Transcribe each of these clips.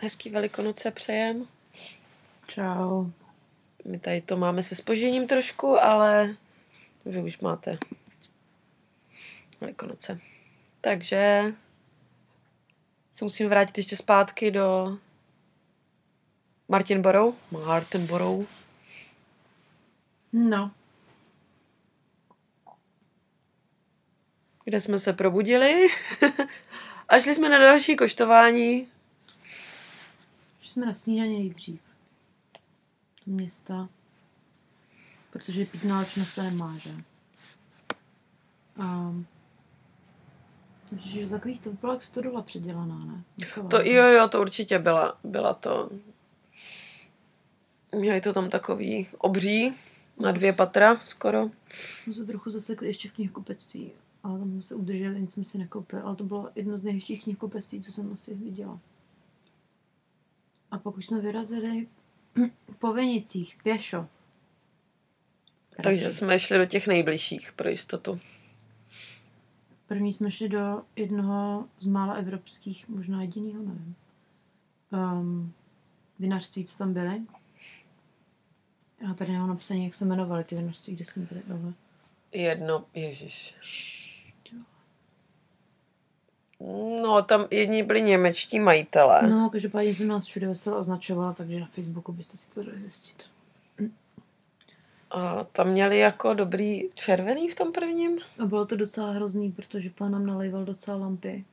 hezký velikonoce přejem. Čau. My tady to máme se spožením trošku, ale vy už máte velikonoce. Takže se musím vrátit ještě zpátky do Martin Borou. Martin Borou. No. Kde jsme se probudili. A šli jsme na další koštování. Jsme na snídaně nejdřív. Do města. Protože pitná se nemá, že? A že takový to byla jak stodola předělaná, ne? Taková, To jo, jo, to určitě byla, byla to. Měli to tam takový obří, na dvě patra skoro. Jsme se trochu zasekli ještě v knihkupectví, ale tam jsme se udrželi, nic jsme si nekoupili, ale to bylo jedno z nejhezčích knihkupectví, co jsem asi viděla. A pak už jsme vyrazili po Venicích, pěšo. Takže Radši. jsme šli do těch nejbližších pro jistotu. První jsme šli do jednoho z mála evropských, možná jedinýho, nevím, um, vinařství, co tam byly. Já tady nemám napsané, jak se jmenovaly ty vinařství, kde jsme byli. Ale... Jedno, ježiš. Šš. No, tam jedni byli němečtí majitelé. No, každopádně jsem nás všude veselo označovala, takže na Facebooku byste si to dali zjistit. A tam měli jako dobrý červený v tom prvním. A bylo to docela hrozný, protože pán nám nalejval docela lampy.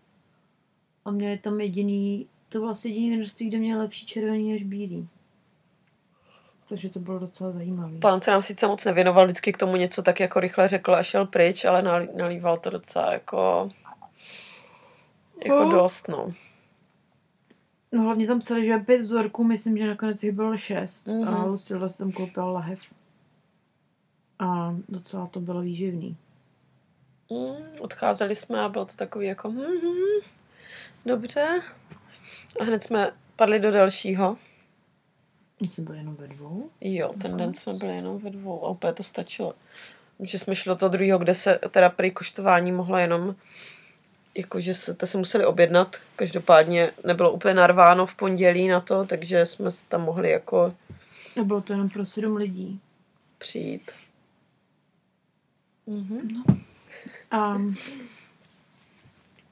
A měli tam jediný, to bylo asi jediný vinařství, kde měl lepší červený než bílý. Takže to bylo docela zajímavé. Pán se nám sice moc nevěnoval, vždycky k tomu něco tak jako rychle řekl a šel pryč, ale nalí- nalíval to docela jako... Jako Oh. dost, no. No hlavně tam psali, že pět vzorků, myslím, že nakonec jich bylo šest. Mhm. A Lucilla si tam koupila lahev. A docela to bylo výživný. Mm, odcházeli jsme a bylo to takový jako... hm, hm, dobře. A hned jsme padli do dalšího. My jsme byli jenom ve dvou. Jo, ten den Nakonec. jsme byli jenom ve dvou a úplně to stačilo. Že jsme šli do toho druhého, kde se teda prý koštování mohlo jenom jakože se, to se museli objednat. Každopádně nebylo úplně narváno v pondělí na to, takže jsme se tam mohli jako A bylo to jenom pro sedm lidí. přijít. Mhm. A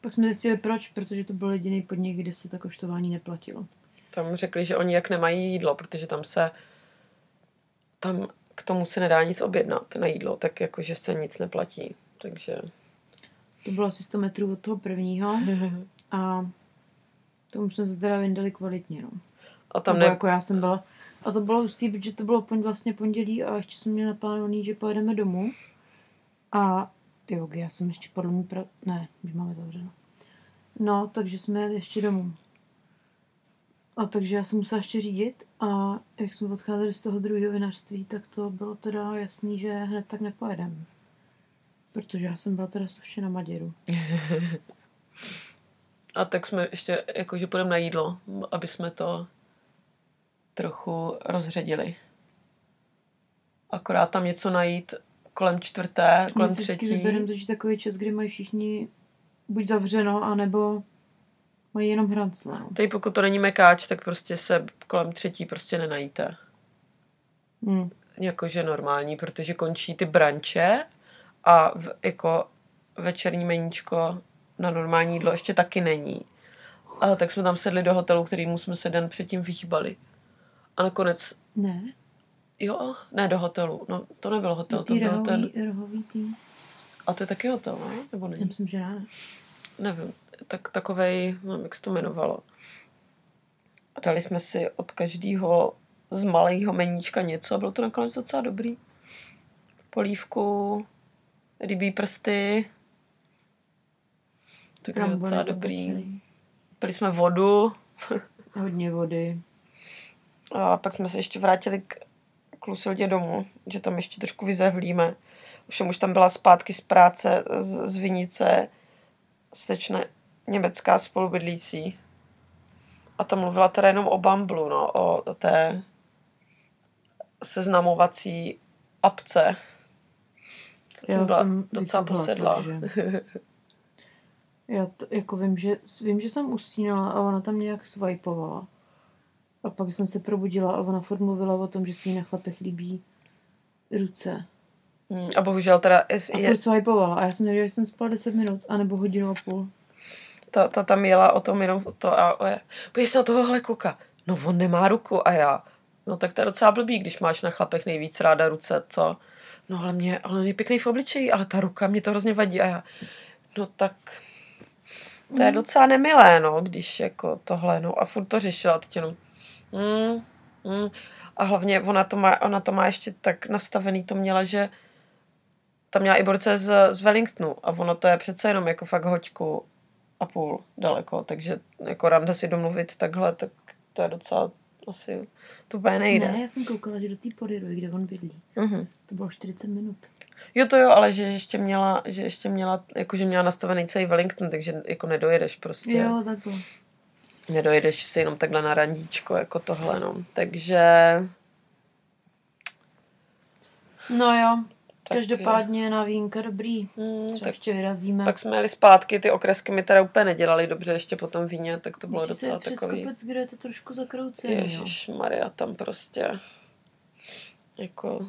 pak jsme zjistili proč, protože to byl jediný podnik, kde se to koštování neplatilo. Tam řekli, že oni jak nemají jídlo, protože tam se tam k tomu se nedá nic objednat na jídlo, tak jakože se nic neplatí. Takže To bylo asi 100 metrů od toho prvního a tomu jsme se teda vyndali kvalitně. No. a tam ne, jako já jsem byla. A to bylo hustý, protože to bylo vlastně pondělí a ještě jsme měli naplánovaný, že pojedeme domů. A ty jogi, já jsem ještě podle mě pra... Ne, už máme zavřeno. No, takže jsme jeli ještě domů. A takže já jsem musela ještě řídit a jak jsme odcházeli z toho druhého vinařství, tak to bylo teda jasný, že hned tak nepojedeme. Protože já jsem byla teda slušně na Maděru. A tak jsme ještě, jakože půjdeme na jídlo, aby jsme to trochu rozředili. Akorát tam něco najít kolem čtvrté, My kolem si vždycky třetí. vybereme totiž takový čas, kdy mají všichni buď zavřeno, anebo mají jenom hrancle. No. Tady pokud to není mekáč, tak prostě se kolem třetí prostě nenajíte. Hmm. Jakože normální, protože končí ty branče a v, jako večerní meníčko na normální jídlo ještě taky není. A tak jsme tam sedli do hotelu, kterýmu jsme se den předtím vyhýbali. A nakonec, Ne, jo, ne do hotelu, no to nebyl hotel, do to byl rohový, ten, rohový tým. a to je taky hotel, ne? Nebo Já není? myslím, že ne. Nevím, tak takovej, nevím, jak se to jmenovalo. A dali jsme si od každého z malého meníčka něco a bylo to nakonec docela dobrý. Polívku, rybí prsty, takže Brambory docela dobrý. Pili jsme vodu Hodně vody. a pak jsme se ještě vrátili k, k Lucildě domů, že tam ještě trošku vyzehvlíme. Ovšem už tam byla zpátky z práce z, z Vinice stečna německá spolubydlící. A ta mluvila teda jenom o Bamblu, no, o té seznamovací apce. Já byla jsem docela posedla. takže... Já to, jako vím, že, vím, že jsem usínala a ona tam nějak swipeovala. A pak jsem se probudila a ona furt mluvila o tom, že si jí na chlapech líbí ruce. Mm, A bohužel teda A je, furt se hypovala. A já jsem nevěděla, že jsem spala 10 minut, anebo hodinu a půl. ta, ta tam jela o tom jenom to a a je, podívej se na tohohle kluka. No on nemá ruku a já. No tak to je docela blbý, když máš na chlapech nejvíc ráda ruce, co? No ale mě, ale on je pěkný v obličeji, ale ta ruka, mě to hrozně vadí a já. No tak to je docela nemilé, no, když jako tohle, no a furt to řešila, teď jenom. Mm, mm. A hlavně ona to, má, ona to má ještě tak nastavený, to měla, že tam měla i borce z, z Wellingtonu a ono to je přece jenom jako fakt hoďku a půl daleko, takže jako rande si domluvit takhle, tak to je docela asi, to úplně nejde. Ne, já jsem koukala, že do té Podiruj, kde on bydlí. Mhm. To bylo 40 minut. Jo to jo, ale že ještě měla, že ještě měla, jako že měla nastavený celý Wellington, takže jako nedojedeš prostě. Jo, takhle. Nedojedeš si jenom takhle na randíčko, jako tohle, no. Takže... No jo, Tak každopádně na vínka dobrý. Hmm, Třeba tak, ještě vyrazíme. pak jsme jeli zpátky, ty okresky mi teda úplně nedělali dobře ještě po tom víně, tak to bylo docela přes takový... kopec, kde je to trošku zakroucený. Ježíš Maria, tam prostě... Jako...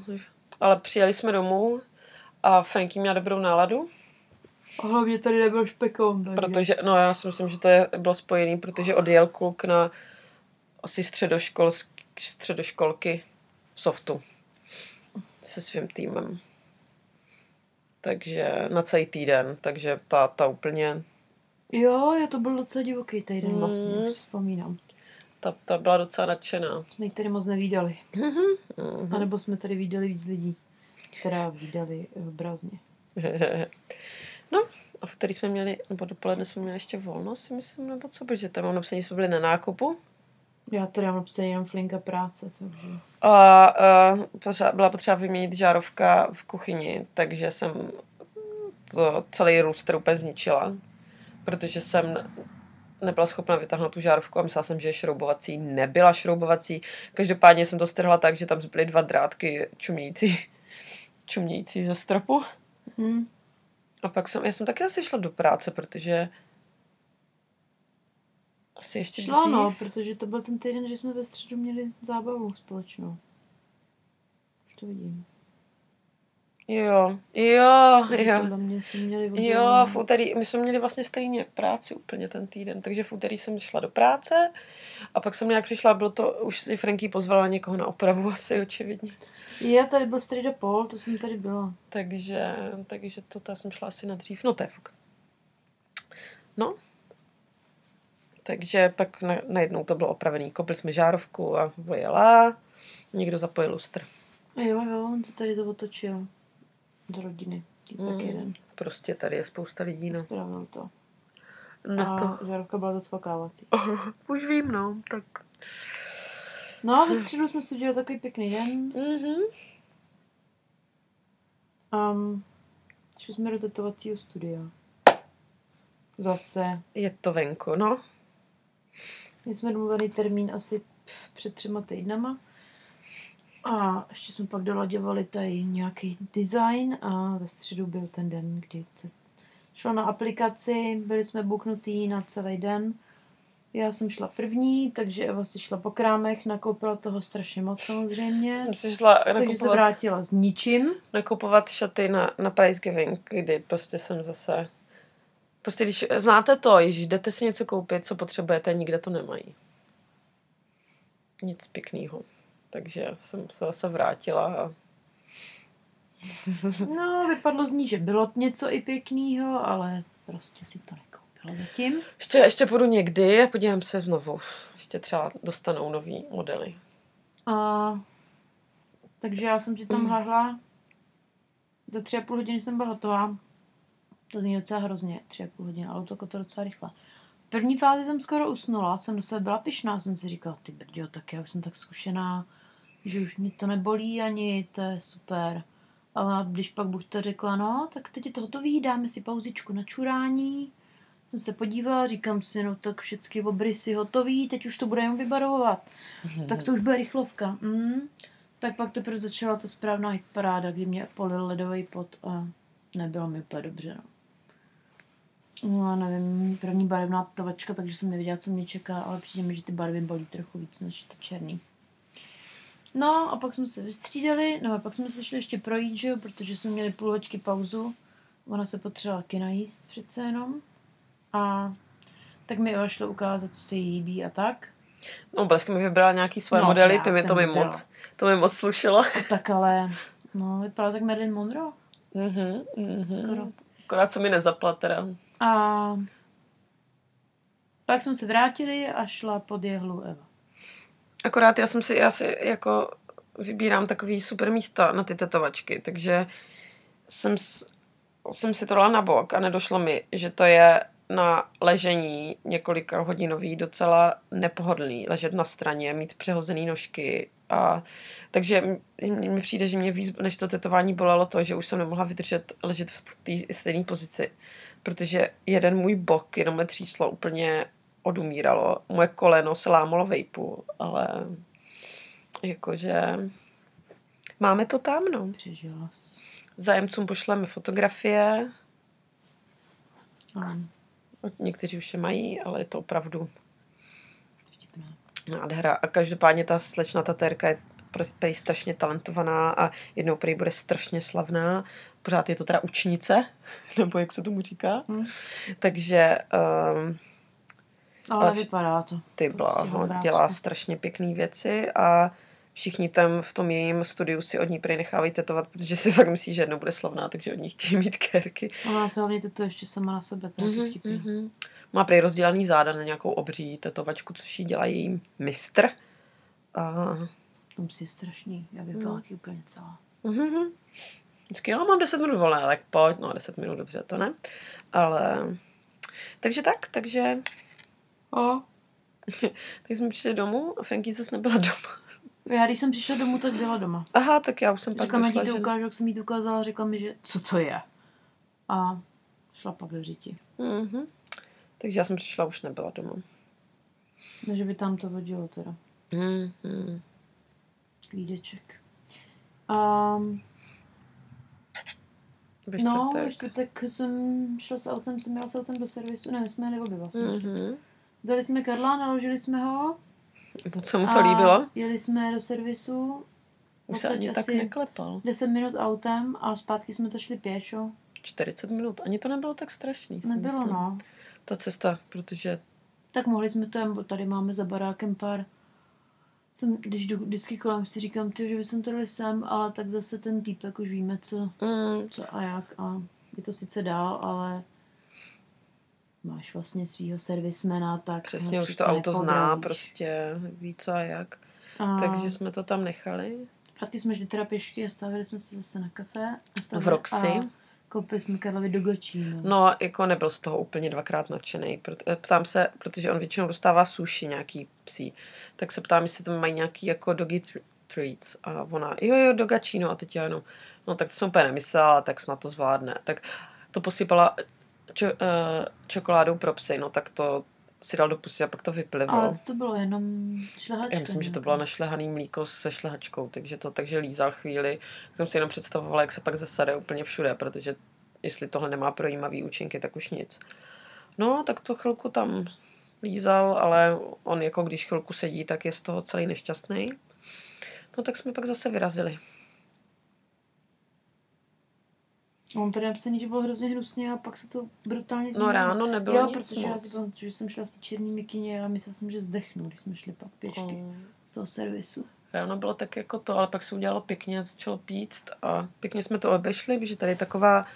Ale přijeli jsme domů a Franky měla dobrou náladu, A hlavně tady nebyl špekoun, takže... protože, no já si myslím, že to je, bylo spojený, protože odjel kluk na asi středoškolsk, středoškolky v softu se svým týmem. Takže na celý týden, takže ta, ta úplně, Jo, jo, to byl docela divoký týden Mm. vlastně, už si vzpomínám. ta, ta byla docela nadšená. Jsme ji tady moc nevídali. Mhm. A nebo jsme tady vídali víc lidí, která vídali v Brazně. no, a v který jsme měli, nebo dopoledne jsme měli ještě volno, si myslím, nebo co, protože tam mám napsaný, jsme byli na nákupu. Já tady mám napsaný jenom flinka práce, takže... A, a potřeba, byla potřeba vyměnit žárovka v kuchyni, takže jsem to celý růster úplně zničila, protože jsem nebyla schopna vytáhnout tu žárovku a myslela jsem, že je šroubovací. Nebyla šroubovací. Každopádně jsem to strhla tak, že tam zbyly dva drátky čumící, čumící ze stropu. Hm. A pak jsem, já jsem taky asi šla do práce, protože asi ještě Šla dřív. no, protože to byl ten týden, že jsme ve středu měli zábavu společnou. Už to vidím. Jo, jo, Takže jo. podle mě jsme měli Jo, v úterý, my jsme měli vlastně stejně práci úplně ten týden, takže v úterý jsem šla do práce a pak jsem nějak přišla, bylo to, už si Franky pozvala někoho na opravu asi očividně. Já tady byl strida pol, to jsem tady byla. Takže, takže to, to jsem šla asi na dřív, no to je fuk. No, takže pak na, najednou to bylo opravený, kopli jsme žárovku a vojela, někdo zapojil lustr. A jo, jo, on se tady to otočil. Z rodiny. Týpek Mm. jeden. Prostě tady je spousta lidí, no. Spravil to. Na a to. žárovka byla zacvakávací. Už vím, no, tak. No a ve středu jsme si udělali takový pěkný den. Mhm. Um, šli jsme do tetovacího studia. Zase. Je to venku, no. My jsme domluvený termín asi před třema týdnama. A ještě jsme pak dolaďovali tady nějaký design a ve středu byl ten den, kdy se šlo na aplikaci, byli jsme buknutý na celý den. Já jsem šla první, takže Eva si šla po krámech, nakoupila toho strašně moc samozřejmě. Jsem si šla Takže se nakupovat, vrátila s ničím. nakupovat šaty na, na Price Giving, kdy prostě jsem zase... Prostě když znáte to, když jdete si něco koupit, co potřebujete, nikde to nemají. Nic pěkného. Takže jsem se zase vrátila a No, vypadlo z ní, že bylo něco i pěkného, ale prostě si to nekoupila zatím. ještě, ještě půjdu někdy a podívám se znovu. Ještě třeba dostanou nový modely. A takže já jsem si tam hlahla. Za tři a půl hodiny jsem byla hotová. To zní docela hrozně, tři a půl hodiny, ale to to docela rychle. V první fázi jsem skoro usnula, jsem na sebe byla pyšná, jsem si říkala, ty brďo, tak já už jsem tak zkušená, že už mě to nebolí ani, to je super. A když pak Bůh to řekla, no, tak teď je to hotový, dáme si pauzičku na čurání. Jsem se podívala, říkám si, no tak všechny obrysy hotový, teď už to budeme vybarvovat. Tak to už bude rychlovka. Mm. Tak pak teprve začala ta správná hitparáda, kdy mě polil ledový pot a nebylo mi úplně dobře. No. No, nevím, první barevná tatovačka, takže jsem nevěděla, co mě čeká, ale přijde mi, že ty barvy bolí trochu víc než to černý. No a pak jsme se vystřídali, no a pak jsme se šli ještě projít, že jo, protože jsme měli půl hoďky pauzu. Ona se potřebovala kina jíst přece jenom. A tak mi Eva šlo ukázat, co se jí líbí a tak. No, Blesky mi vybrala nějaký svoje No, modely, ty mi to mi moc, to mi moc slušelo. Tak ale, no, vypadala jak Marilyn Monroe. Mhm, mhm. Skoro. Akorát co mi nezapla teda. A pak jsme se vrátili a šla pod jehlu Eva. Akorát já jsem si, já si jako vybírám takový super místa na ty tetovačky, takže jsem, jsem si to dala na bok a nedošlo mi, že to je na ležení několika hodinový docela nepohodlný, ležet na straně, mít přehozený nožky a takže mi přijde, že mě víc než to tetování bolelo to, že už jsem nemohla vydržet ležet v té stejné pozici, protože jeden můj bok jenom mě tříslo úplně odumíralo, moje koleno se lámalo vejpu, ale jakože máme to tam, no. Přežila. Zájemcům pošleme fotografie, A někteří už je mají, ale je to opravdu vtipné. nádhera. A každopádně ta slečna Tatérka je pro- prý strašně talentovaná a jednou prý bude strašně slavná. Pořád je to teda učnice, nebo jak se tomu říká. Hm. Takže um, Ale, Ale vypadá to. ty prostě no, obrázku. dělá strašně pěkné věci a všichni tam v tom jejím studiu si od ní prý nechávají tetovat, protože si fakt myslí, že jednou bude slavná, takže od ní chtějí mít kérky. Ona se hlavně to ještě sama na sebe, to je Mhm, mm-hmm, mhm. Má prej rozdělaný záda na nějakou obří tetovačku, což jí dělá její mistr. A To musí strašný, já bych byla Mm. taky úplně celá. Mhm. Vždycky, já mám 10 minut volné, tak pojď, no 10 minut, dobře, to ne. Ale, takže tak, takže, O, tak jsme přišli domů a Franky zase nebyla doma. já když jsem přišla domů, tak byla doma. Aha, tak já už jsem pak Říkám, došla, to že... ukážu, jak jsem jí to ukázala, řekla mi, že co to je. A šla pak do řiti. Mhm. Takže já jsem přišla, už nebyla doma. No, že by tam to vodilo teda. Mhm. Klídeček. Um, Ve no, ve čtvrtek jsem šla s autem, jsem jela s autem do servisu. Ne, my jsme jeli obě vlastně. Mm. Mhm. Vzali jsme Karla, naložili jsme ho. Se mu to líbilo. jeli jsme do servisu. Už se ani tak neklepal. 10 minut autem a zpátky jsme to šli pěšo. 40 minut. Ani to nebylo tak strašný. Nebylo, myslím. no. Ta cesta, protože Tak mohli jsme to, tady máme za barákem pár jsem, když jdu vždycky kolem, si říkám, ty, že bychom to dali sem, ale tak zase ten týpek už víme, co, mm, co a jak a je to sice dál, ale máš vlastně svýho servismena, tak přesně už to auto zná, prostě ví co a jak. A Takže jsme to tam nechali. Zpátky jsme šli teda pěšky a stavili jsme se zase na kafe. A V Roxy. A koupili jsme Karlovi do Gočínu. No, jako nebyl z toho úplně dvakrát nadšený. Eh, Ptám se, protože on většinou dostává sushi nějaký psí, tak se ptám, jestli tam mají nějaký jako doggy tr- treats. A ona, jo, jo, dogačino. A teď já jenom, no tak to jsem úplně nemyslela, tak snad to zvládne. Tak to posypala čo, uh, čokoládou pro psy, no tak to si dal do pusy a pak to vyplivalo. ale to bylo, jenom šlehačka. Já myslím, že to bylo našlehaný mlíko se šlehačkou, takže to takže lízal chvíli. Tak jsem si jenom představovala, jak se pak zasade úplně všude, protože jestli tohle nemá projímavý účinky, tak už nic. No, tak to chvilku tam lízal, ale on jako když chvilku sedí, tak je z toho celý nešťastný. No tak jsme pak zase vyrazili. On tady napsaný, že bylo hrozně hnusně a pak se to brutálně No změnilo. ráno nebylo Jo, nic protože já moc. si pamatuju, že jsem šla v té černé mikině a myslela jsem, že zdechnu, když jsme šli pak pěšky Mm. z toho servisu. Ráno bylo tak jako to, ale pak se udělalo pěkně, začalo píct a pěkně jsme to obešli, protože tady je taková,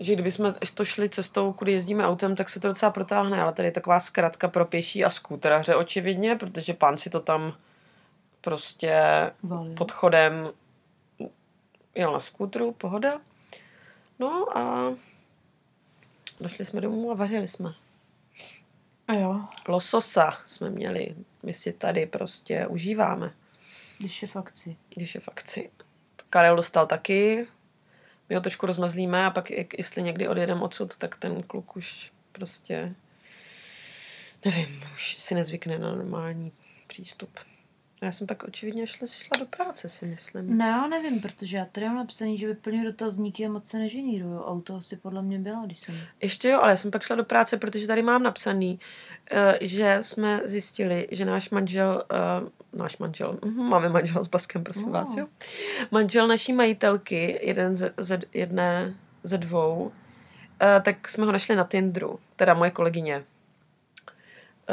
že kdyby jsme to šli cestou, kudy jezdíme autem, tak se to docela protáhne, ale tady je taková zkratka pro pěší a skúteraře očividně, protože pán si to tam prostě Valil. pod chodem jel na skútru, pohoda. No a došli jsme domů a vařili jsme. A jo, Lososa jsme měli, my si tady prostě užíváme. když je v akci. když je v akci. Karel dostal taky, my ho trošku rozmazlíme a pak jestli někdy odjedeme odsud, tak ten kluk už prostě nevím, už si nezvykne na normální přístup. Já jsem pak očividně šla, šla do práce, si myslím. Ne, já nevím, protože já tady mám napsaný, že vyplňuji dotazníky a moc se neženíruju. Auto asi podle mě byla, když jsem... Ještě jo, ale já jsem pak šla do práce, protože tady mám napsaný, eh, že jsme zjistili, že náš manžel, eh, náš manžel, máme manžel s Baskem, prosím No. vás, jo. Manžel naší majitelky, jeden ze, ze jedné ze dvou, eh, tak jsme ho našli na Tinderu, teda moje kolegyně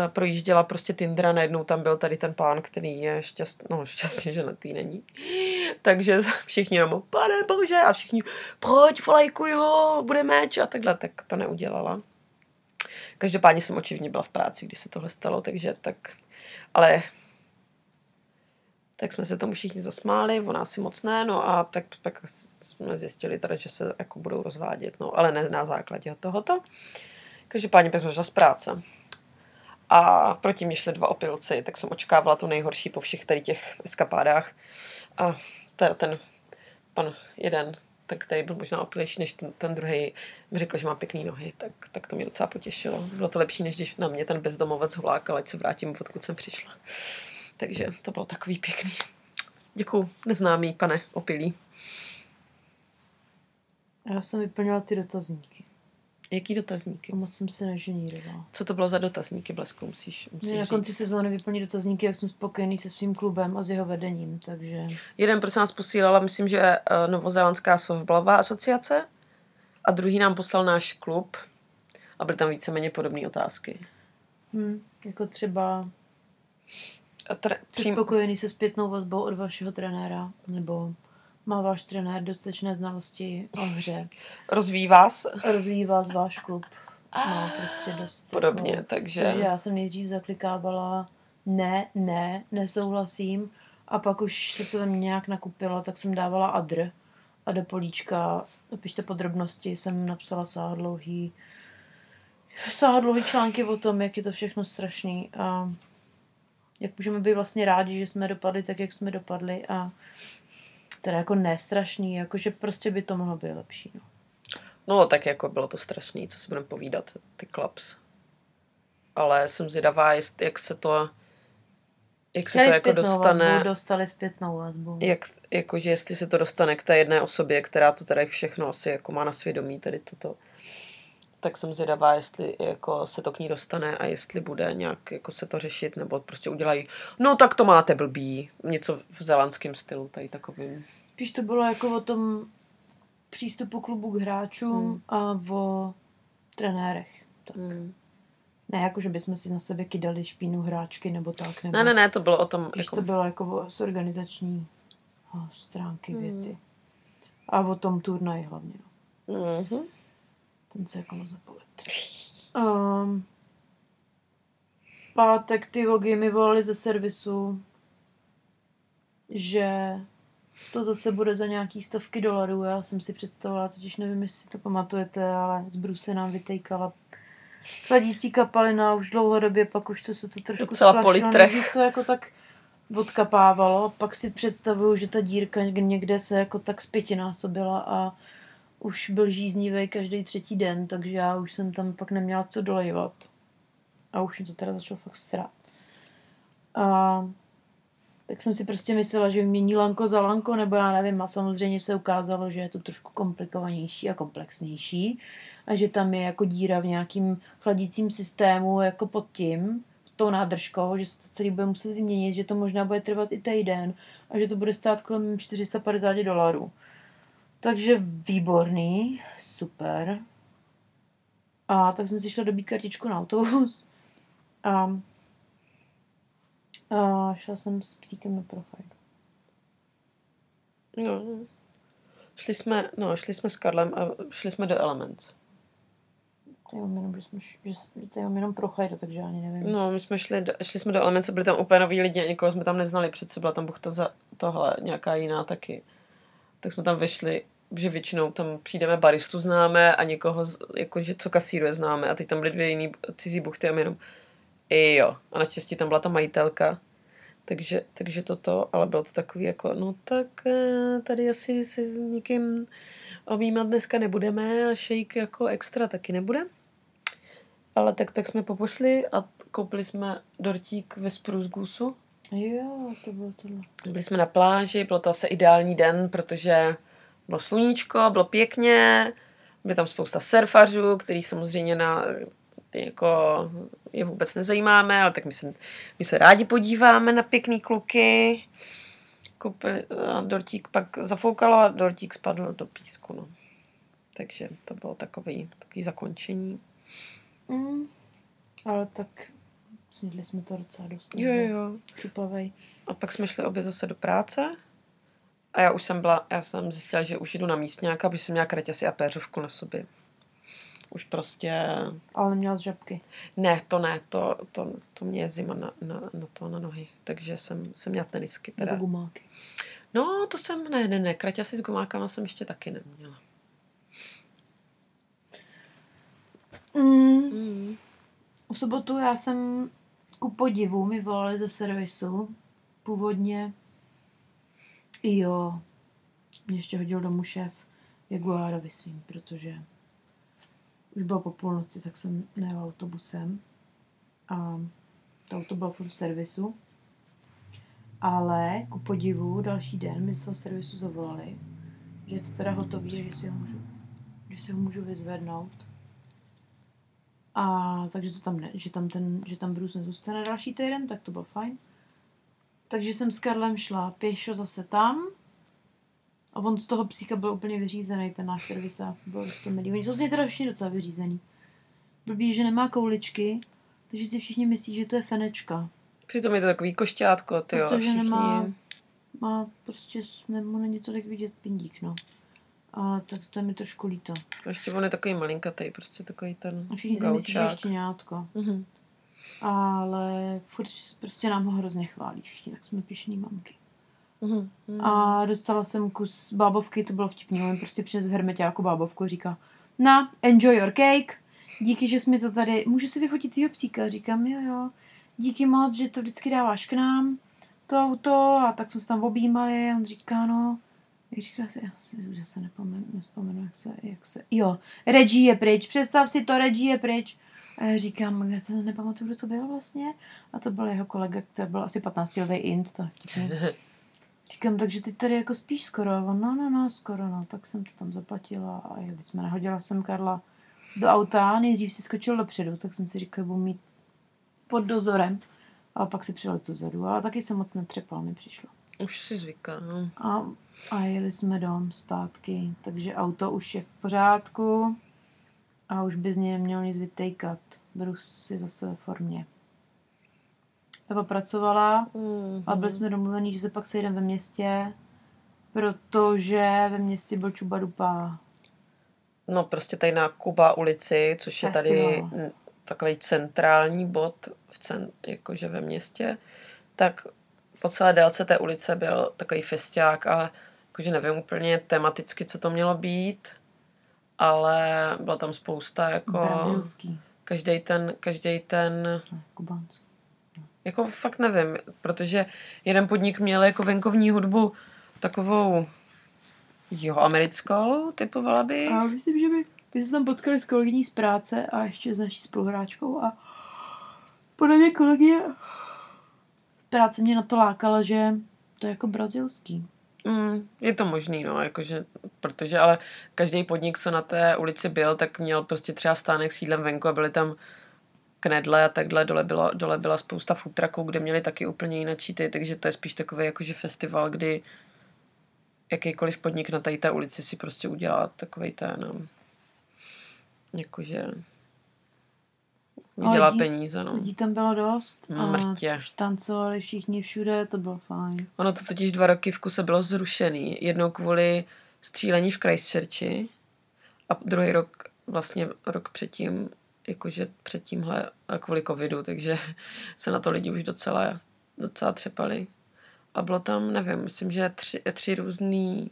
projížděla prostě Tindra, najednou tam byl tady ten pán, který je šťast, no, šťastně, že na tý není. Takže všichni jenom, pane bože, a všichni, pojď, volajkuj ho, bude meč a takhle, tak to neudělala. Každopádně jsem očividně byla v práci, když se tohle stalo, takže tak, ale tak jsme se tomu všichni zasmáli, ona asi moc ne, no a tak pak jsme zjistili teda, že se jako budou rozvádět, no, ale ne na základě tohoto. Každopádně pak jsme šla z práce. A proti mě šli dva opilci, tak jsem očekávala to nejhorší po všech tady těch eskapádách. A ten, ten pan jeden, ten, který byl možná opilejší než ten, ten druhý, mi řekl, že má pěkný nohy, tak, tak to mě docela potěšilo. Bylo to lepší, než když na mě ten bezdomovec vlákal, ať se vrátím, odkud jsem přišla. Takže to bylo takový pěkný. Děkuju, neznámý pane opilý. Já jsem vyplňovala ty dotazníky. Jaký dotazníky? Moc jsem se neženírovala. Co to bylo za dotazníky, Blesku, musíš, musíš na říct. konci sezóny vyplní dotazníky, jak jsem spokojený se svým klubem a s jeho vedením, takže... Jeden prosím nás posílala, myslím, že eh, Novozélandská softballová asociace a druhý nám poslal náš klub a byly tam víceméně podobné otázky. Hm, jako třeba A tre- jsi přím- spokojený se zpětnou vazbou od vašeho trenéra, nebo má váš trenér dostatečné znalosti o hře, rozvíjí vás? Rozvíjí vás váš klub. No, prostě dost podobně, Jako, takže... takže já jsem nejdřív zaklikávala ne, ne, nesouhlasím. A pak už se to ve mně nějak nakupilo, tak jsem dávala adr. A do políčka, napište podrobnosti, jsem napsala sáhodlouhý sáhodlouhý články o tom, jak je to všechno strašný a jak můžeme být vlastně rádi, že jsme dopadli tak, jak jsme dopadli a teda jako nestrašný, jakože prostě by to mohlo být lepší. No. No, tak jako bylo to strašný, co si budeme povídat, ty klaps. Ale jsem zvědavá, jest, jak se to, jak se to Chtěli jako zpětnou dostane, vazbu, dostali zpětnou vazbu. jak, jakože jestli se to dostane k té jedné osobě, která to tady všechno asi jako má na svědomí, tady toto. Tak jsem zvědavá, jestli jako se to k ní dostane a jestli bude nějak jako se to řešit, nebo prostě udělají, no tak to máte blbý, něco v zelandském stylu, tady takovým. Spíš to bylo jako o tom přístupu klubu k hráčům Hmm. a o trenérech. Tak. Mm. Ne jako, že bychom si na sebe kydali špínu hráčky nebo tak. Nebo, Ne, ne, ne, to bylo o tom, Spíš jako, to bylo jako o, z organizační stránky Hmm. věci. A o tom turnaji hlavně. No. Mhm. Ten se jako moc nepovedl. Um, pátek ty vogy mi volali ze servisu, že to zase bude za nějaký stovky dolarů. Já jsem si představila, totiž nevím, jestli si to pamatujete, ale z Brusy nám vytejkala chladící kapalina už dlouhodobě, pak už to se to trošku Docela splašilo. Nejdřív to jako tak odkapávalo, pak si představuju, že ta dírka někde se jako tak zpětinásobila a už byl žíznivý každý třetí den, takže já už jsem tam pak neměla co dolejvat. A už mi to teda začalo fakt srát. A tak jsem si prostě myslela, že vymění lanko za lanko, nebo já nevím, a samozřejmě se ukázalo, že je to trošku komplikovanější a komplexnější a že tam je jako díra v nějakým chladícím systému jako pod tím, tou nádržkou, že se to celý bude muset vyměnit, že to možná bude trvat i týden a že to bude stát kolem 450 dolarů. Takže výborný, super. A tak jsem si šla dobít kartičku na autobus. A, a šla jsem s psíkem na Profajdu. Jo. Šli jsme, no, šli jsme s Karlem a šli jsme do Elements. To jenom, že, jsme, že, to jenom Profajdu, takže ani nevím. No, my jsme šli, do, šli jsme do Elements a byli tam úplně noví lidi a někoho jsme tam neznali. Přece byla tam buchta za tohle, nějaká jiná taky. Tak jsme tam vešli, že většinou tam přijdeme baristu známe a někoho, z- jakože co kasíruje známe. A teď tam byly dvě jiný cizí buchty a my jenom, i jo. A naštěstí tam byla ta majitelka. Takže, takže toto, ale bylo to takový jako, no tak eh, tady asi se s nikým objímat dneska nebudeme a šejk jako extra taky nebude. Ale tak, tak jsme popošli a koupili jsme dortík ve Spruce Gooseu Jo, to bylo tohle. Byli jsme na pláži, bylo to asi ideální den, protože bylo sluníčko, bylo pěkně, byly tam spousta surfařů, který samozřejmě na, jako je vůbec nezajímáme, ale tak my se, my se rádi podíváme na pěkný kluky. Koupili, a dortík pak zafoukalo a dortík spadl do písku. No. Takže to bylo takový, takový zakončení. Mm. Ale tak snědli jsme to docela dost. Jo, jo. Přupavej. A pak jsme šli obě zase do práce. A já už jsem byla, já jsem zjistila, že už jdu na místňáka, aby jsem měla kraťasy a péřovku na sobě. Už prostě... Ale neměla z žabky. Ne, to ne, to, to, to mě je zima na, na, na to, na nohy. Takže jsem, jsem měla tenisky teda. Nebo gumáky. No, to jsem, ne, ne, ne, kraťasy s gumákama jsem ještě taky neměla. Mm. Mm. V sobotu já jsem ku podivu mi volali ze servisu. Původně. Jo. Mě ještě hodil domů šéf Jaguárovi svým, protože už bylo po půlnoci, tak jsem nejel autobusem. A to auto bylo furt v servisu. Ale ku podivu další den mi z toho servisu zavolali, že je to teda hotový, že si ho můžu, že si ho můžu vyzvednout. A takže to tam ne, že tam ten, že tam Bruce nezůstane další týden, tak to bylo fajn. Takže jsem s Karlem šla pěšo zase tam. A on z toho psíka byl úplně vyřízený, ten náš servisák. To bylo to milý. Oni jsou z něj teda všichni docela vyřízený. Blbý, že nemá kouličky, takže si všichni myslí, že to je fenečka. Přitom je to takový košťátko, ty jo. Protože všichni- nemá, má prostě, mu není tolik vidět pindík, no. Ale tak to je mi trošku líto. A ještě on je takový malinkatý, prostě takový ten A všichni si myslí, že je gaučák. štěňátko. Mhm. Ale furt prostě nám ho hrozně chválí všichni, tak jsme pišný mamky. Mhm. Mhm. A dostala jsem kus bábovky, to bylo vtipný, on prostě přines v hermeťáku bábovku a říká, na, enjoy your cake, díky, že jsi mi to tady, můžu si vyfotit tvýho psíka? Říkám, jo, jo, díky moc, že to vždycky dáváš k nám, to auto, a tak jsme se tam objímali, on říká, no, jak říká se, já si už zase nepomenu, nespomenu, jak se, jak se, jo, Reggie je pryč, představ si to, Reggie je pryč. A já říkám, já to nepamatuju, kdo to byl vlastně. A to byl jeho kolega, který byl asi 15 letý int, to. Říkám, takže ty tady jako spíš skoro. A on, no, no, no, skoro, no. Tak jsem to tam zaplatila a jeli jsme. Nahodila jsem Karla do auta, nejdřív si skočil dopředu, tak jsem si říkal, budu mít pod dozorem. A pak si přilez dozadu, ale taky jsem moc netřepal, mi přišlo. Už si zvyká, no. A, a jeli jsme dom zpátky, takže auto už je v pořádku a už by z něj neměl nic vytejkat. Bruce je zase ve formě. Eva pracovala Mhm. a byli jsme domluvení, že se pak sejdeme ve městě, protože ve městě byl Čuba Dupa. No prostě tady na Kuba ulici, což je tady Festival. takový centrální bod v cen, jakože ve městě, tak po celé délce té ulice byl takový festiák a jakože nevím úplně tematicky, co to mělo být, ale byla tam spousta jako Brazilský, každý ten, každý ten kubánský. Jako fakt nevím, protože jeden podnik měl jako venkovní hudbu takovou jo, americkou, typovala bych. A myslím, že by, by se tam potkali s kolegyní z práce a ještě s naší spoluhráčkou a podle mě kolegyně práce mě na to lákala, že to je jako brazilský. Mm, je to možný, no, jakože, protože ale každý podnik, co na té ulici byl, tak měl prostě třeba stánek s jídlem venku a byly tam knedle a takhle, dole, bylo, dole byla spousta futraků, kde měli taky úplně jináčí ty, takže to je spíš takový jakože festival, kdy jakýkoliv podnik na té ulici si prostě udělá takovej ten, no, jakože vydělá lidí- peníze, no. Lidí tam bylo dost a Mrtě. tancovali všichni všude, to bylo fajn. Ono to totiž dva roky v kuse bylo zrušený. Jednou kvůli střílení v Christchurchi a druhý rok, vlastně rok předtím, jakože před tímhle kvůli covidu, takže se na to lidi už docela, docela třepali. A bylo tam, nevím, myslím, že tři, tři různý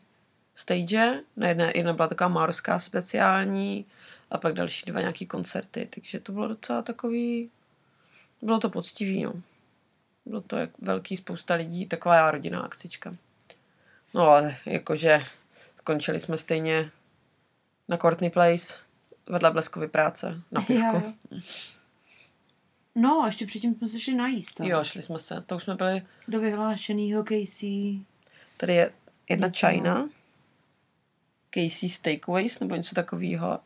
stage. Na jedné, jedna byla taková morská speciální a pak další dva nějaký koncerty, takže to bylo docela takový, bylo to poctivý, no. Bylo to jak velký spousta lidí, taková rodinná akcička. No ale jakože skončili jsme stejně na Courtney Place vedle Bleskovy práce na pivku. No, a ještě předtím jsme se šli najíst. ale Jo, šli jsme se. To už jsme byli... Do vyhlášenýho Casey. Tady je jedna. China. Casey's Takeaways nebo něco takového.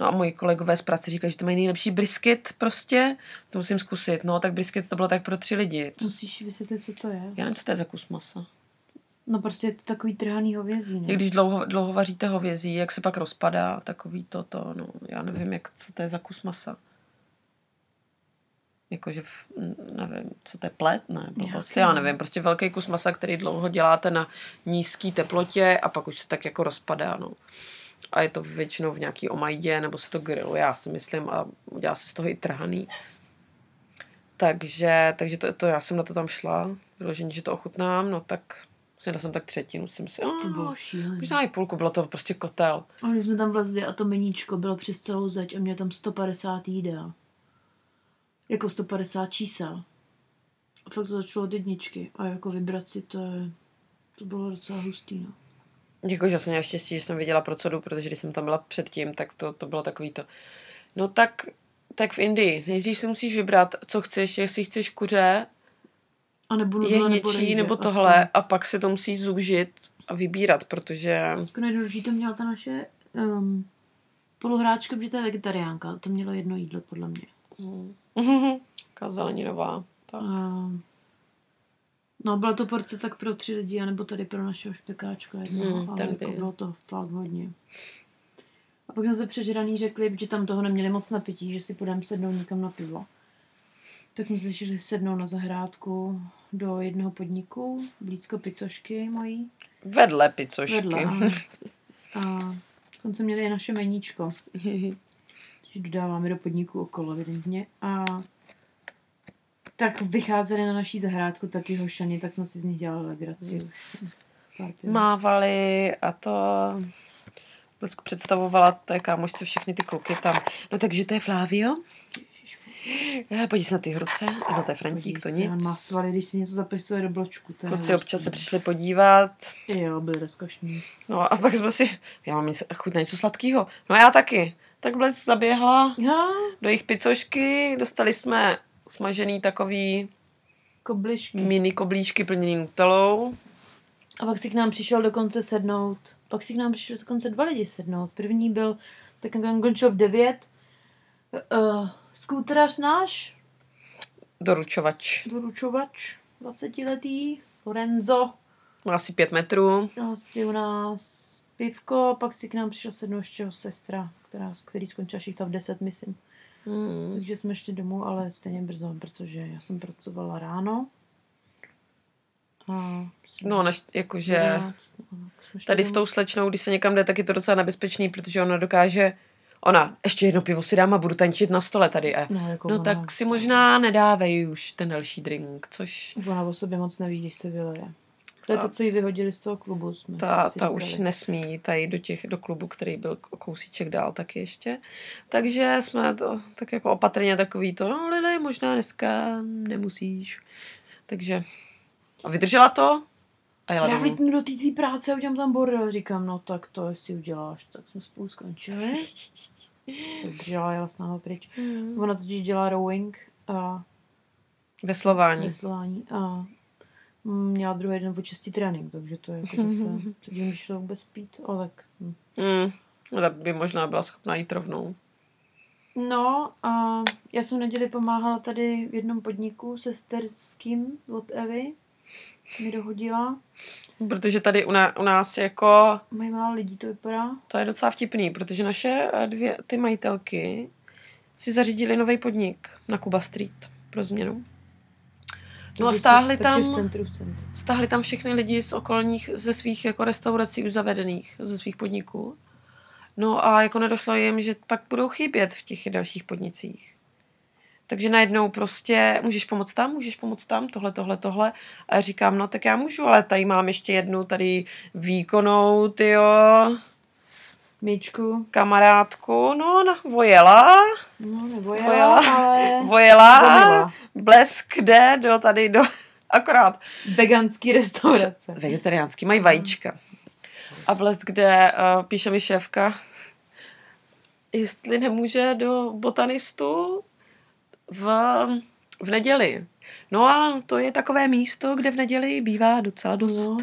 No a moji kolegové z práce říkají, že to mají nejlepší brisket prostě. To musím zkusit. No, tak brisket to bylo tak pro tři lidi. Co- Musíš vysvětlit, co to je. Já nevím, co to je za kus masa. No prostě je to takový trhaný hovězí, ne? když dlouho, dlouho vaříte hovězí, jak se pak rozpadá, takový toto, no, já nevím, jak, co to je za kus masa. Jakože, nevím, co to je plet, ne, Nějaký, já no. nevím, prostě velký kus masa, který dlouho děláte na nízké teplotě a pak už se tak jako rozpadá, no. A je to většinou v nějaký omajdě, nebo se to grilluje, já si myslím, a udělá se z toho i trhaný. Takže, takže to, to, já jsem na to tam šla, vyloženě, že to ochutnám, no tak snědla jsem tak třetinu, jsem si, To bylo "Ah, šílené. Možná i půlku, bylo to prostě kotel. A my jsme tam vlezli a to meníčko bylo přes celou zeď a měl tam 150 jídel. Jako 150 čísel. A fakt to začalo od jedničky. A jako vybrat si to je... To bylo docela hustý, no. Děkuji, že jsem měla štěstí, že jsem věděla pro co jdu, protože když jsem tam byla předtím, tak to, to bylo takový to. No tak, tak v Indii. Nejdřív si musíš vybrat, co chceš, jestli chceš kuře, A nebo nudle, nebo jehněčí rejže, nebo aspoň. tohle a pak si to musíš zúžit a vybírat, protože Jako nejdůležitější to měla ta naše um, spoluhráčka, protože to je vegetariánka. To mělo jedno jídlo, podle mě. Taková zeleninová. Tak. Um, no, byla to porce tak pro tři lidi, anebo tady pro našeho špekáčka jednoho, Hmm, ale jako by- bylo to fakt hodně. A pak jsme se přežraný řekli, že tam toho neměli moc na pití, že si půjdeme sednout někam na pivo. Tak jsme se šli sednout na zahrádku do jednoho podniku, blízko picošky mojí. Vedle picošky. Vedle. A dokonce měli i naše meníčko. že dodáváme do podniku okolo, evidentně. A tak vycházeli na naší zahrádku taky hošani, tak jsme si z nich dělali legraci už. Pár piv. Mávali a to vždycky představovala té kámošce všechny ty kluky tam. No takže to je Flávio. Já, podívej se na ty ruce. Ano, to je Frantík, to nic. On má svaly, když si něco zapisuje do bločku. To Kluci občas se přišli podívat. Jo, byli rozkošní. No a pak jsme si, já mám něco, chuť na něco sladkého. No já taky. Tak Blesk zaběhla Já, do jejich picošky, dostali jsme smažený takový koblišky. mini koblížky plněný nutelou. A pak si k nám přišel dokonce sednout. Pak si k nám přišel dokonce dva lidi sednout. První byl, tak jak on končil v devět, uh, skúterař náš, Doručovač. doručovač, 20 letý, Lorenzo, Má asi pět metrů. dal si u nás pivko, pak si k nám přišel sednout ještě jeho sestra, která, který skončila šichta v 10, myslím. Hmm. Takže jsme šli domů, ale stejně brzo, protože já jsem pracovala ráno. A No, naš, jakože 11, no, tady s domů. tou slečnou, když se někam jde, tak je to docela nebezpečný, protože ona dokáže, ona, ještě jedno pivo si dám a budu tančit na stole tady. A, No, jako no ona, tak si možná nedávej už ten další drink, což Ona o sobě moc neví, když se vyleje. To je to, co ji vyhodili z toho klubu. Jsme ta, si ta už nesmí tady do těch, do klubu, který byl kousíček dál taky ještě. Takže jsme to tak jako opatrně takový to, no Lili, možná dneska nemusíš. Takže a vydržela to a jela Já vlítnu do té tvý práce a udělám tam bordel. Říkám, no tak to, jestli uděláš, tak jsme spolu skončili. se držela, jela s náma pryč. Hmm. Ona totiž dělá rowing a Veslování. veslování a měla druhý den 6 trénink, takže to je jako zase, co tím šlo vůbec pít, ale tak. hm. Hmm. Ale by možná byla schopná jít rovnou. No a já jsem v neděli pomáhala tady v jednom podniku sesterským od Evy. Mi dohodila. Protože tady u, ná, u nás jako, Mají málo lidí, to vypadá. to je docela vtipný, protože naše eh, dvě, ty majitelky si zařídili nový podnik na Kuba Street pro změnu. No a stáhli tam, v centru, v centru. stáhli tam všechny lidi z okolních, ze svých jako restaurací už zavedených, ze svých podniků. No a jako nedošlo jim, že pak budou chybět v těch dalších podnicích. Takže najednou prostě můžeš pomoct tam, můžeš pomoct tam, tohle, tohle, tohle. A já říkám, no tak já můžu, ale tady mám ještě jednu tady výkonou, tyjo, Míčku. kamarádku, no, no vojela, No, nebo jela, Vojela. ale... vojela, Vomila. blesk jde do tady do, akorát Veganský restaurace. vegetariánský, mají vajíčka. A blesk kde uh, píše mi šéfka, jestli nemůže do botanistu v, v neděli. No a to je takové místo, kde v neděli bývá docela dost, No.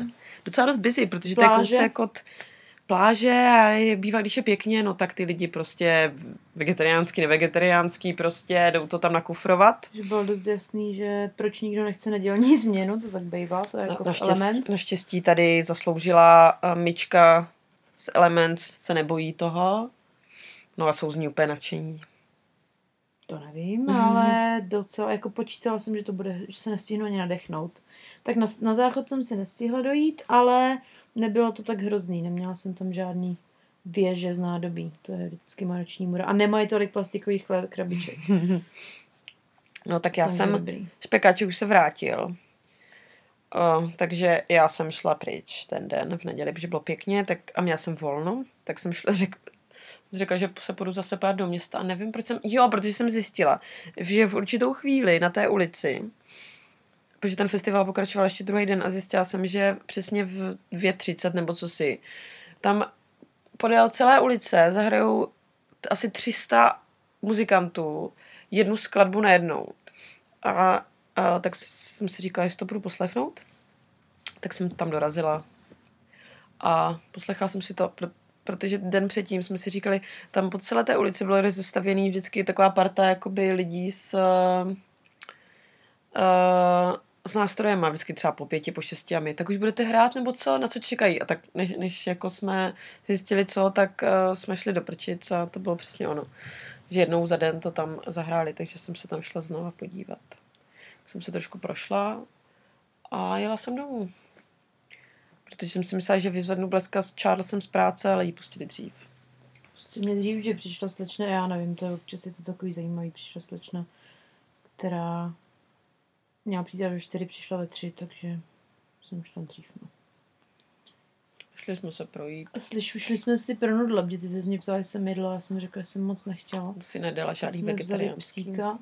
docela dost busy, protože to je Pláže. kousek od pláže a je, bývá, když je pěkně, no tak ty lidi prostě vegetariánský, nevegetariánský prostě jdou to tam nakufrovat. Že bylo dost jasný, že proč nikdo nechce nedělní změnu, to tak bývá, to je jako Na, element. naštěstí, naštěstí tady zasloužila eh, Myčka z Elements, se nebojí toho. No a jsou z ní úplně nadšení. To nevím, Mhm. ale docela, jako počítala jsem, že to bude, že se nestihnu ani nadechnout. Tak na, na záchod jsem si nestihla dojít, ale nebylo to tak hrozný, neměla jsem tam žádný věže z nádobí, to je vždycky moje noční můra. A nemají tolik plastikových krabiček. No tak já Takže jsem, špekáček už se vrátil. Uh, takže já jsem šla pryč ten den v neděli, protože bylo pěkně, tak a měla jsem volno, tak jsem šla, řek, řekla, že se půjdu zase pát do města a nevím, proč jsem, jo, protože jsem zjistila, že v určitou chvíli na té ulici, protože ten festival pokračoval ještě druhý den a zjistila jsem, že přesně v 2.30 nebo co si, tam podél celé ulice zahrajou asi 300 muzikantů jednu skladbu najednou. A, a tak jsem si říkala, jestli to budu poslechnout. Tak jsem tam dorazila a poslechla jsem si to, pro- protože den předtím jsme si říkali, tam po celé té ulici bylo rozestavěný vždycky taková parta jakoby lidí s, uh, uh, s nástrojem, a vždycky třeba po pěti, po šesti a my, tak už budete hrát nebo co, na co čekají. A tak než, než jako jsme zjistili co, tak uh, jsme šli do prčic a to bylo přesně ono. Že jednou za den to tam zahráli, takže jsem se tam šla znova podívat. Tak jsem se trošku prošla a jela jsem domů. Protože jsem si myslela, že vyzvednu bleska s Charlesem z práce, ale jí pustili dřív. Prostě mě dřív, že přišla slečna, já nevím, to je občas je to takový zajímavý, přišla slečna, která měla přijít až ve čtyři, přišla ve tři, takže jsem šla dřív. No. Šli jsme se projít. A slyš, šli jsme si pro nudle, protože ty se z mě ptala, jestli jsem jedla, já jsem řekla, že jsem moc nechtěla. To si nedala žádný vegetariánský. psíka,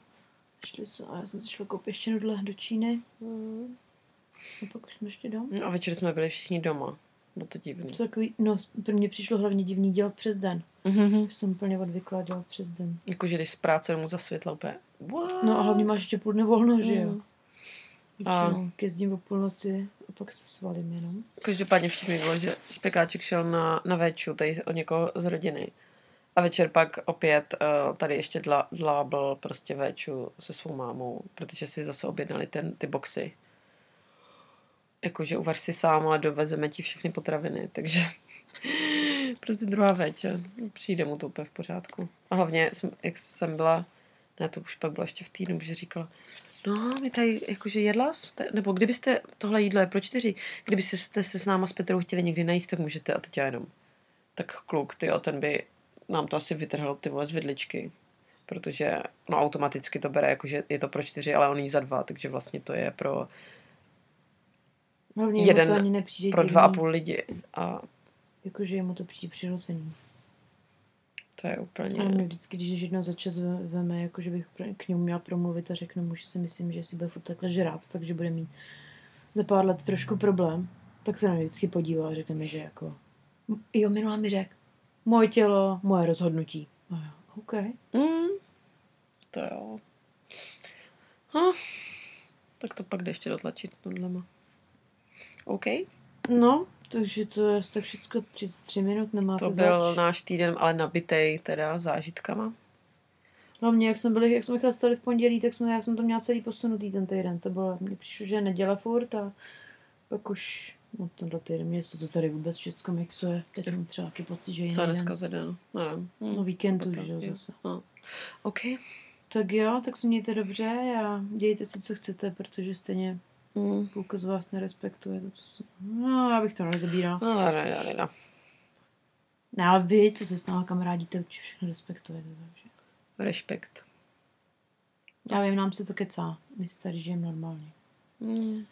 šli jsme, a já jsem si šla koupit ještě nudle do Číny Mm. a pak už jsme ještě doma. No a večer jsme byli všichni doma. Bylo to divný. To takový, no, pro mě přišlo hlavně divný dělat přes den. Mhm. Jsem úplně odvyklá dělat přes den. Jakože když z práce domů zasvětla úplně. What? No a hlavně máš ještě půl dne volno, že jo? A- Většinou jezdím o půlnoci a pak se svalím jenom. Každopádně všichni bylo, že špekáček šel na, na véču, tady o někoho z rodiny. A večer pak opět uh, tady ještě dla, dlábl prostě véču se svou mámou, protože si zase objednali ten, ty boxy. Jakože uvař si sám, ale dovezeme ti všechny potraviny, takže prostě druhá večer. Přijde mu to úplně v pořádku. A hlavně, jsem, jak jsem byla, ne, to už pak bylo ještě v týdnu, že říkala, no, my tady jakože jedla, jste, nebo kdybyste, tohle jídlo je pro čtyři, kdybyste jste se s náma s Petrou chtěli někdy najíst, tak můžete a teď já jenom. Tak kluk, ty ten by nám to asi vytrhl ty vole z vidličky. Protože no automaticky to bere, jakože je to pro čtyři, ale on jí za dva, takže vlastně to je pro, Hlavně Jeden mu to ani pro dva a půl lidi. A Jakože jemu to přijde přirozený. To je úplně... A mě vždycky, když jednou za čas ve- veme, jakože bych pr- k němu měla promluvit a řeknu mu, že si myslím, že si bude furt takhle žrát, takže bude mít za pár let trošku problém, tak se na mě vždycky podívá a řekne mi, že jako "M- jo, minule mi řek, moje tělo, moje rozhodnutí. A já, OK. Mm, to jo. Hm, tak to pak jde ještě dotlačit tohlema. OK, No, takže to je tak všecko 33 minut, nemáte to byl zač. náš týden, ale nabitej teda zážitkama. Hlavně, jak jsme byli, jak jsme chlastali v pondělí, tak jsme, já jsem to měla celý posunutý ten týden. To bylo, mně přišlo, že je neděle furt a pak už, no tenhle týden, mě se to tady vůbec všechno mixuje. Teď mám třeba taky pocit, že Co je den. dneska za den? Nevím. Hm, No víkendu, to že jo, jo. zase. No. OK. Tak jo, tak se mějte dobře a dějte si, co chcete, protože stejně Mm. půlka z vás nerespektuje to, co se... No, já bych to nezabíral. No, ne, ne, ne, ne. No, ale vy, co se s náma kamarádíte, určitě všechno respektujete, takže. Respekt. Já vím, nám se to kecá. My si tady žijeme normálně. Mm.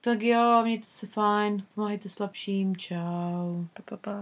Tak jo, mějte se fajn, pomáhejte slabším, čau. Pa, pa, pa.